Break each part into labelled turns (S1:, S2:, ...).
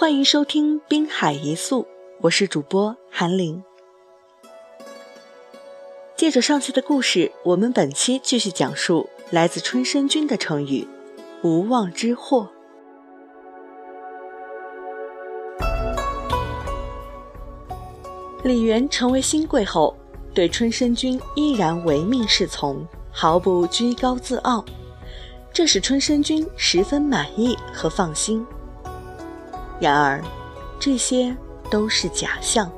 S1: 欢迎收听《滨海一粟》，我是主播韩玲。借着上期的故事，我们本期继续讲述来自春申君的成语“无妄之祸”。李元成为新贵后，对春申君依然唯命是从，毫不居高自傲，这使春申君十分满意和放心。然而，这些都是假象。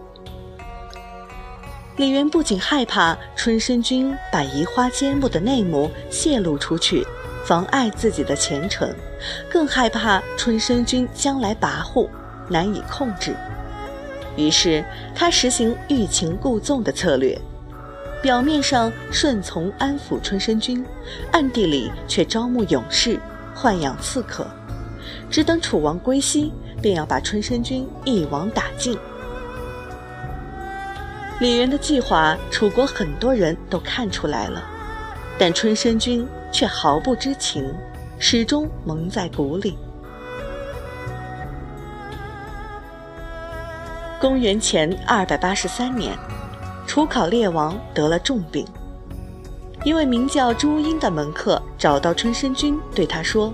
S1: 李渊不仅害怕春申君把移花接木的内幕泄露出去，妨碍自己的前程，更害怕春申君将来跋扈，难以控制。于是，他实行欲擒故纵的策略，表面上顺从安抚春申君，暗地里却招募勇士，豢养刺客，只等楚王归西，便要把春申君一网打尽。李渊的计划，楚国很多人都看出来了，但春申君却毫不知情，始终蒙在鼓里。公元前二百八十三年，楚考烈王得了重病。一位名叫朱茵的门客找到春申君，对他说：“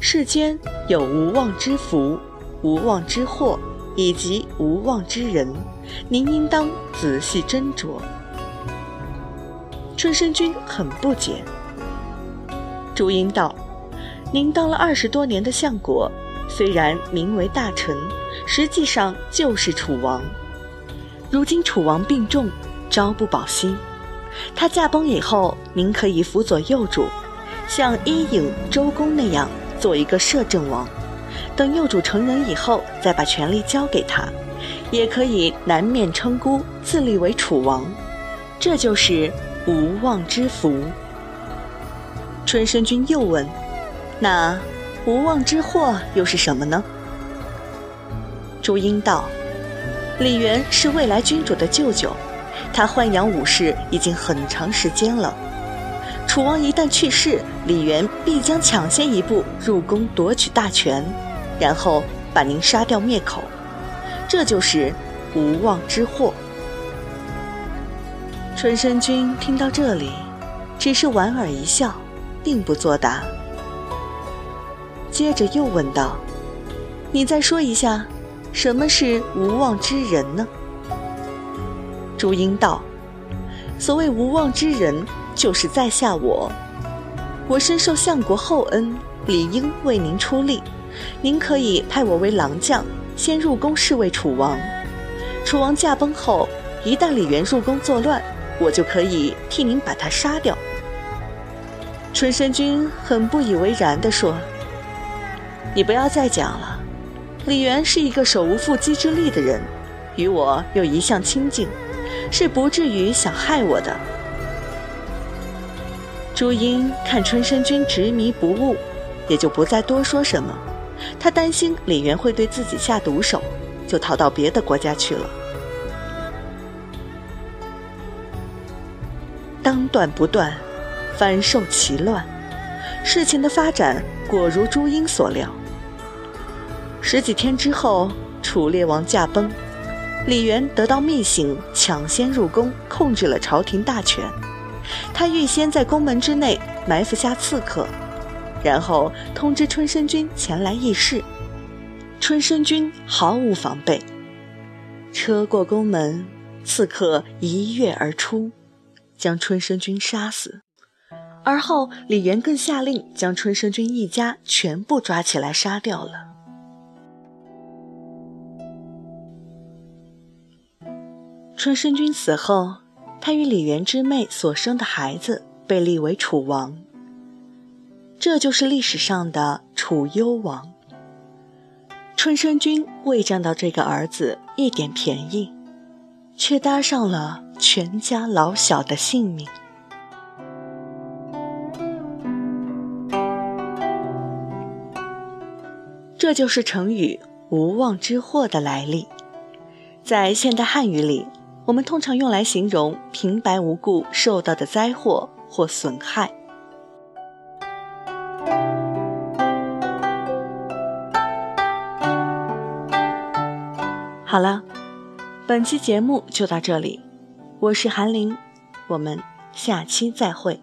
S1: 世间有无妄之福、无妄之祸，以及无妄之人，您应当仔细斟酌。”春申君很不解。朱茵道：“您当了二十多年的相国，虽然名为大臣。”实际上就是楚王。如今楚王病重，朝不保夕。他驾崩以后，您可以辅佐幼主，像伊尹、周公那样做一个摄政王。等幼主成人以后，再把权力交给他，也可以南面称孤，自立为楚王。这就是无妄之福。春申君又问：“那无妄之祸又是什么呢？”朱茵道：“李元是未来君主的舅舅，他豢养武士已经很长时间了。楚王一旦去世，李元必将抢先一步入宫夺取大权，然后把您杀掉灭口。这就是无妄之祸。”春申君听到这里，只是莞尔一笑，并不作答。接着又问道：“你再说一下。”什么是无妄之人呢？朱茵道：“所谓无妄之人，就是在下我。我深受相国厚恩，理应为您出力。您可以派我为郎将，先入宫侍卫楚王。楚王驾崩后，一旦李元入宫作乱，我就可以替您把他杀掉。”春申君很不以为然地说：“你不要再讲了。”李元是一个手无缚鸡之力的人，与我又一向亲近，是不至于想害我的。朱茵看春申君执迷不悟，也就不再多说什么。他担心李元会对自己下毒手，就逃到别的国家去了。当断不断，反受其乱。事情的发展果如朱茵所料。十几天之后，楚烈王驾崩，李元得到密信，抢先入宫，控制了朝廷大权。他预先在宫门之内埋伏下刺客，然后通知春申君前来议事。春申君毫无防备，车过宫门，刺客一跃而出，将春申君杀死。而后，李元更下令将春申君一家全部抓起来杀掉了。春申君死后，他与李元之妹所生的孩子被立为楚王。这就是历史上的楚幽王。春申君未占到这个儿子一点便宜，却搭上了全家老小的性命。这就是成语“无妄之祸”的来历，在现代汉语里。我们通常用来形容平白无故受到的灾祸或损害。好了，本期节目就到这里，我是韩林，我们下期再会。